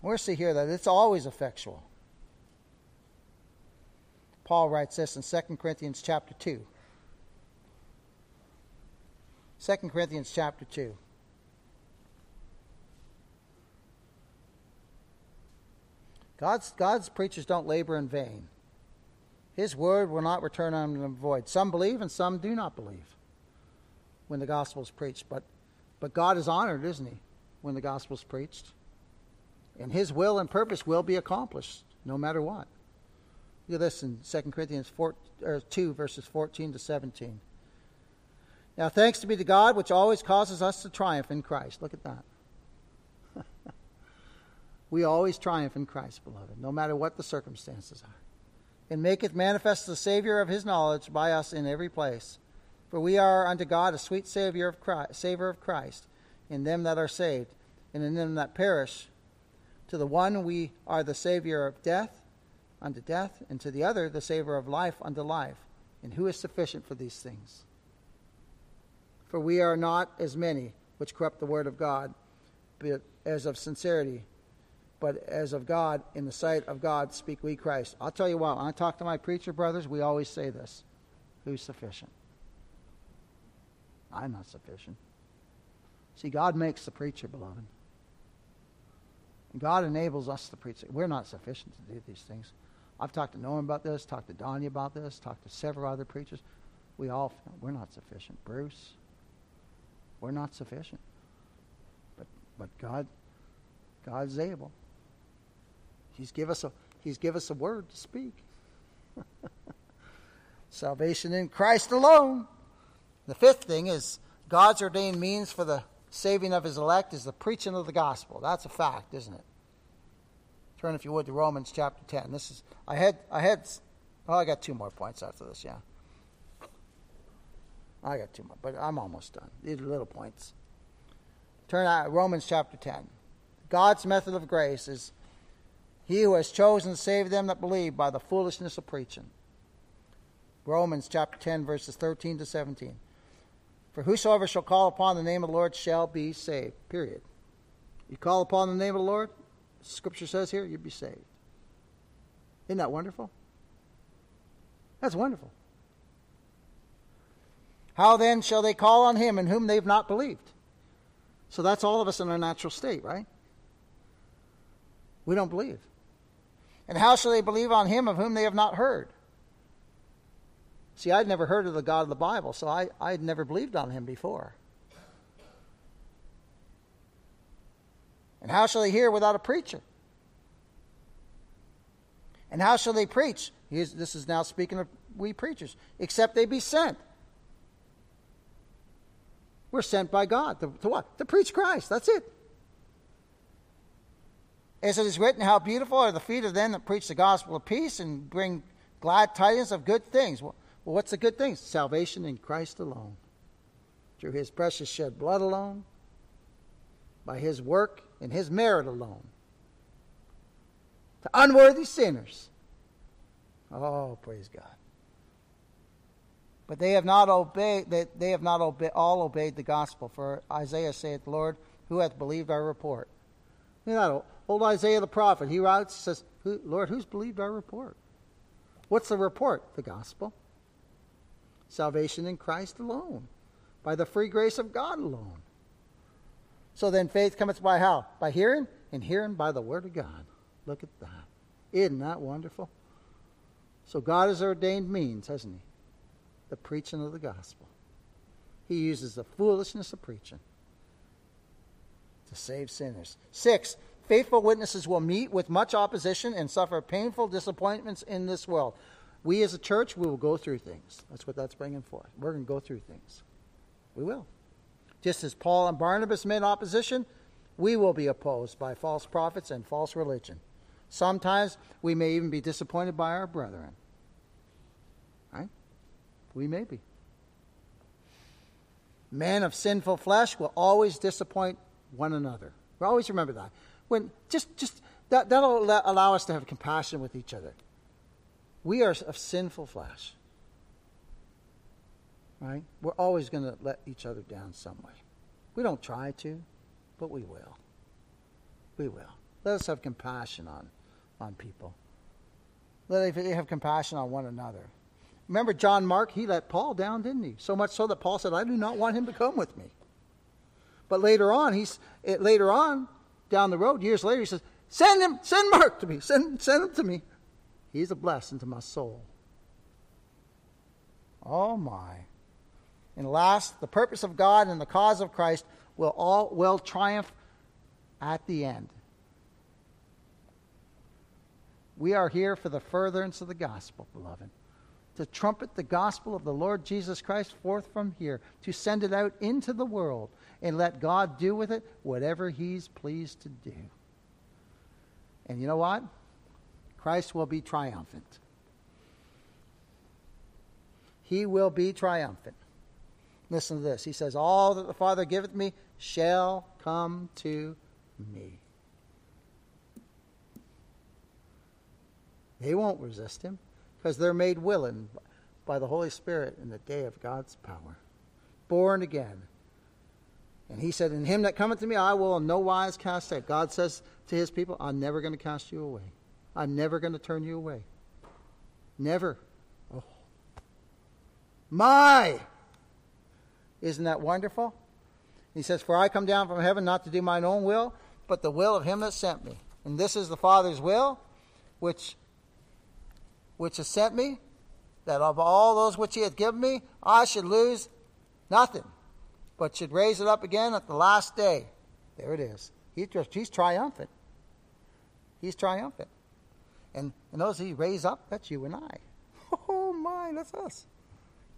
We're see here that it's always effectual. Paul writes this in 2 Corinthians chapter 2. 2 Corinthians chapter 2. God's, God's preachers don't labor in vain. His word will not return unto void. Some believe and some do not believe when the gospel is preached. But, but God is honored, isn't he, when the gospel is preached? And his will and purpose will be accomplished no matter what. Look at this in 2 Corinthians 4, 2, verses 14 to 17. Now, thanks to be to God, which always causes us to triumph in Christ. Look at that. We always triumph in Christ, beloved, no matter what the circumstances are. And maketh manifest the Savior of his knowledge by us in every place. For we are unto God a sweet Savior of Christ, Savior of Christ in them that are saved, and in them that perish. To the one we are the Savior of death unto death, and to the other the Savior of life unto life. And who is sufficient for these things? For we are not as many which corrupt the word of God, but as of sincerity, but as of God, in the sight of God, speak we Christ. I'll tell you what, when I talk to my preacher brothers, we always say this Who's sufficient? I'm not sufficient. See, God makes the preacher, beloved. God enables us to preach. We're not sufficient to do these things. I've talked to Noah about this, talked to Donnie about this, talked to several other preachers. We all, we're not sufficient. Bruce, we're not sufficient. But, but God, God's able. He's give us a, he's give us a word to speak. Salvation in Christ alone. The fifth thing is God's ordained means for the saving of his elect is the preaching of the gospel. That's a fact, isn't it? Turn, if you would, to Romans chapter 10. This is, I had, I had, oh, I got two more points after this, yeah. I got two more, but I'm almost done. These are little points. Turn out Romans chapter 10. God's method of grace is he who has chosen to save them that believe by the foolishness of preaching. Romans chapter 10, verses 13 to 17. For whosoever shall call upon the name of the Lord shall be saved. Period. You call upon the name of the Lord, Scripture says here, you'll be saved. Isn't that wonderful? That's wonderful. How then shall they call on him in whom they've not believed? So that's all of us in our natural state, right? We don't believe. And how shall they believe on him of whom they have not heard? See, I'd never heard of the God of the Bible, so I, I'd never believed on him before. And how shall they hear without a preacher? And how shall they preach? this is now speaking of we preachers, except they be sent. We're sent by God. To, to what? To preach Christ. That's it. As it is written, how beautiful are the feet of them that preach the gospel of peace and bring glad tidings of good things. Well, what's the good things? Salvation in Christ alone. Through his precious shed blood alone, by his work and his merit alone. To unworthy sinners. Oh, praise God. But they have not obeyed, they, they have not obe- all obeyed the gospel. For Isaiah saith, Lord, who hath believed our report? You know, old Isaiah the prophet, he writes, says, Lord, who's believed our report? What's the report? The gospel. Salvation in Christ alone, by the free grace of God alone. So then faith cometh by how? By hearing, and hearing by the word of God. Look at that. Isn't that wonderful? So God has ordained means, hasn't he? The preaching of the gospel. He uses the foolishness of preaching to save sinners. Six, faithful witnesses will meet with much opposition and suffer painful disappointments in this world. We as a church, we will go through things. That's what that's bringing forth. We're going to go through things. We will. Just as Paul and Barnabas met opposition, we will be opposed by false prophets and false religion. Sometimes we may even be disappointed by our brethren. Right? We may be. Men of sinful flesh will always disappoint one another. We always remember that. When just just that that'll allow us to have compassion with each other. We are of sinful flesh. Right? We're always going to let each other down some way. We don't try to, but we will. We will. Let us have compassion on, on people. Let us have compassion on one another. Remember John Mark? He let Paul down, didn't he? So much so that Paul said, "I do not want him to come with me." But later on, he's it, later on down the road, years later, he says, "Send him, send Mark to me, send send him to me. He's a blessing to my soul." Oh my! And last, the purpose of God and the cause of Christ will all will triumph at the end. We are here for the furtherance of the gospel, beloved to trumpet the gospel of the Lord Jesus Christ forth from here, to send it out into the world, and let God do with it whatever He's pleased to do. And you know what? Christ will be triumphant. He will be triumphant. Listen to this. He says, All that the Father giveth me shall come to me. They won't resist him because they're made willing by the Holy Spirit in the day of God's power. Born again. And he said, In him that cometh to me, I will in no wise cast out. God says to his people, I'm never going to cast you away. I'm never going to turn you away. Never. Oh. My! Isn't that wonderful? He says, For I come down from heaven not to do mine own will, but the will of him that sent me. And this is the Father's will, which which has sent me, that of all those which he hath given me, I should lose nothing, but should raise it up again at the last day. There it is. He, he's triumphant. He's triumphant. And, and those he raised up, that's you and I. Oh my, that's us.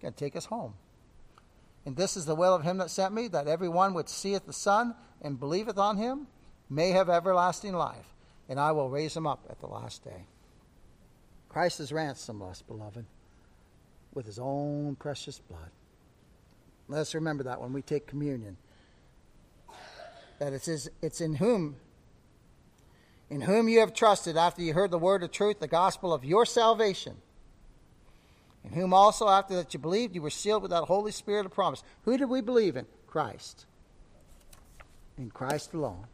Going to take us home. And this is the will of him that sent me, that every one which seeth the Son and believeth on him may have everlasting life, and I will raise him up at the last day. Christ has ransomed us, beloved, with his own precious blood. Let us remember that when we take communion. That it is it's in whom in whom you have trusted after you heard the word of truth, the gospel of your salvation. In whom also after that you believed, you were sealed with that Holy Spirit of promise. Who did we believe in? Christ. In Christ alone.